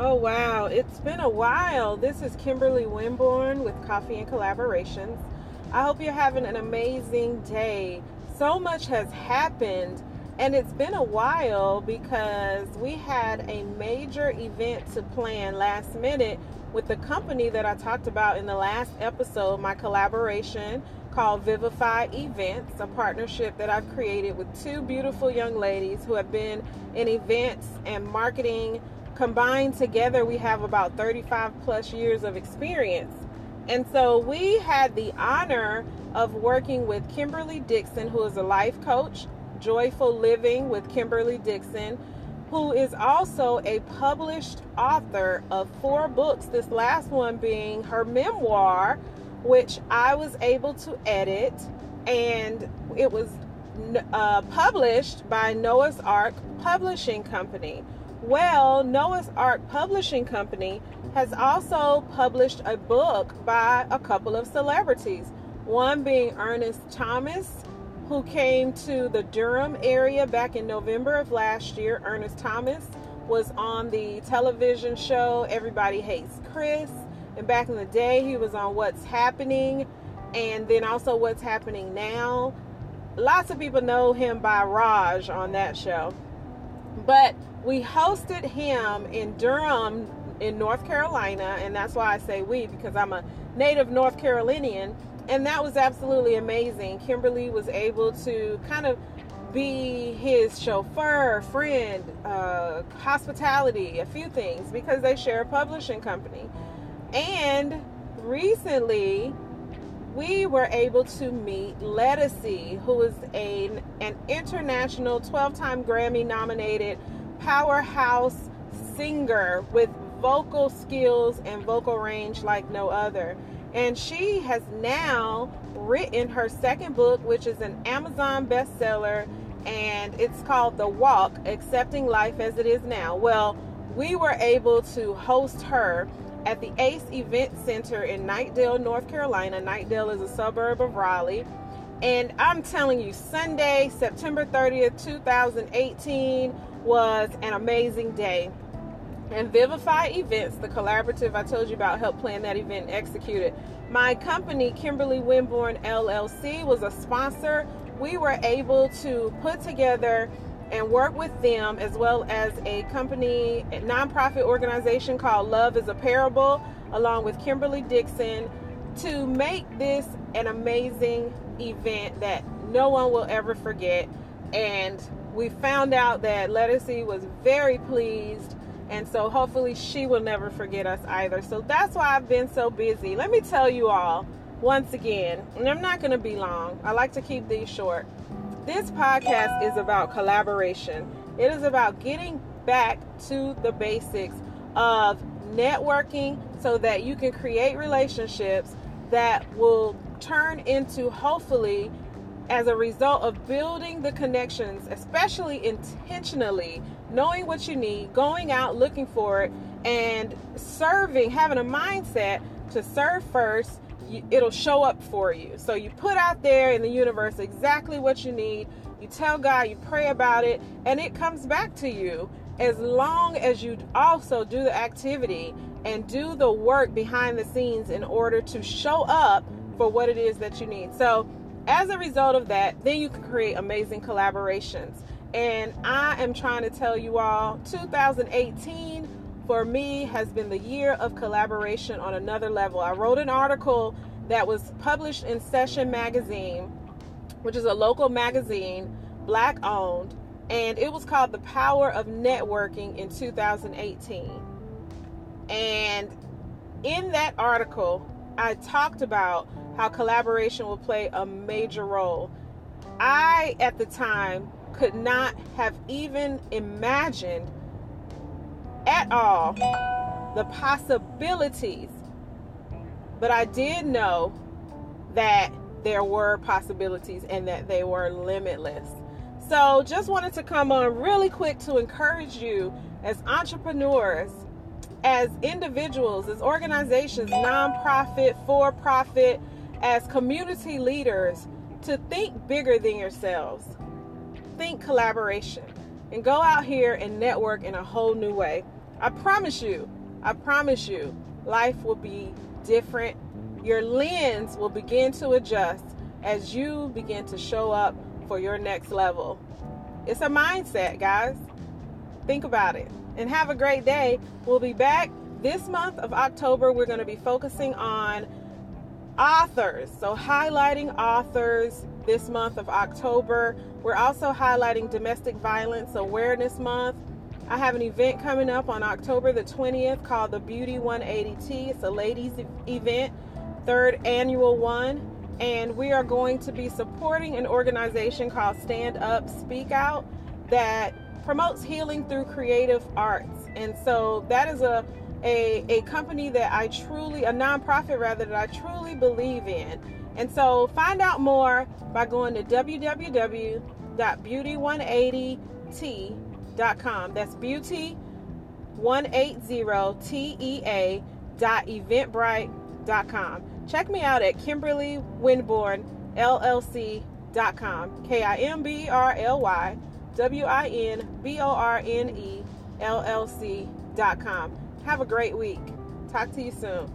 Oh, wow. It's been a while. This is Kimberly Winborn with Coffee and Collaborations. I hope you're having an amazing day. So much has happened, and it's been a while because we had a major event to plan last minute with the company that I talked about in the last episode, my collaboration called Vivify Events, a partnership that I've created with two beautiful young ladies who have been in events and marketing combined together, we have about 35 plus years of experience. And so we had the honor of working with Kimberly Dixon, who is a life coach, Joyful Living with Kimberly Dixon, who is also a published author of four books, this last one being her memoir, which I was able to edit, and it was uh, published by Noah's Ark Publishing Company. Well, Noah's Ark Publishing Company has also published a book by a couple of celebrities. One being Ernest Thomas, who came to the Durham area back in November of last year. Ernest Thomas was on the television show Everybody Hates Chris. And back in the day, he was on What's Happening and then also What's Happening Now. Lots of people know him by Raj on that show. But we hosted him in Durham in North Carolina, and that's why I say we because I'm a native North Carolinian, and that was absolutely amazing. Kimberly was able to kind of be his chauffeur, friend, uh, hospitality, a few things because they share a publishing company. And recently, we were able to meet Ledisi, who is a, an international 12 time Grammy nominated powerhouse singer with vocal skills and vocal range like no other. And she has now written her second book, which is an Amazon bestseller, and it's called The Walk Accepting Life as It Is Now. Well, we were able to host her at the ACE Event Center in Knightdale, North Carolina. Knightdale is a suburb of Raleigh. And I'm telling you, Sunday, September 30th, 2018 was an amazing day. And Vivify Events, the collaborative I told you about, helped plan that event and execute it. My company, Kimberly Winborn LLC, was a sponsor. We were able to put together and work with them as well as a company, a nonprofit organization called Love is a Parable, along with Kimberly Dixon, to make this an amazing event that no one will ever forget. And we found out that Ledisi was very pleased. And so hopefully she will never forget us either. So that's why I've been so busy. Let me tell you all once again, and I'm not going to be long. I like to keep these short. This podcast is about collaboration. It is about getting back to the basics of networking so that you can create relationships that will turn into hopefully as a result of building the connections, especially intentionally, knowing what you need, going out looking for it, and serving, having a mindset to serve first it'll show up for you. So you put out there in the universe exactly what you need. You tell God, you pray about it, and it comes back to you as long as you also do the activity and do the work behind the scenes in order to show up for what it is that you need. So, as a result of that, then you can create amazing collaborations. And I am trying to tell you all 2018 for me has been the year of collaboration on another level. I wrote an article that was published in Session Magazine, which is a local magazine, black owned, and it was called The Power of Networking in 2018. And in that article, I talked about how collaboration will play a major role. I, at the time, could not have even imagined at all the possibilities. But I did know that there were possibilities and that they were limitless. So, just wanted to come on really quick to encourage you as entrepreneurs, as individuals, as organizations, nonprofit, for profit, as community leaders, to think bigger than yourselves. Think collaboration and go out here and network in a whole new way. I promise you, I promise you, life will be different. Your lens will begin to adjust as you begin to show up for your next level. It's a mindset, guys. Think about it and have a great day. We'll be back this month of October. We're going to be focusing on authors. So, highlighting authors this month of October. We're also highlighting Domestic Violence Awareness Month. I have an event coming up on October the 20th called the Beauty 180T. It's a ladies' event, third annual one. And we are going to be supporting an organization called Stand Up, Speak Out that promotes healing through creative arts. And so that is a a, a company that I truly, a nonprofit rather, that I truly believe in. And so find out more by going to www.beauty180t.com. That's beauty180tea dot eventbrite.com. Check me out at Kimberly Winborn LLC.com. K I M B R L Y W I N B O R N E L L C.com. Have a great week. Talk to you soon.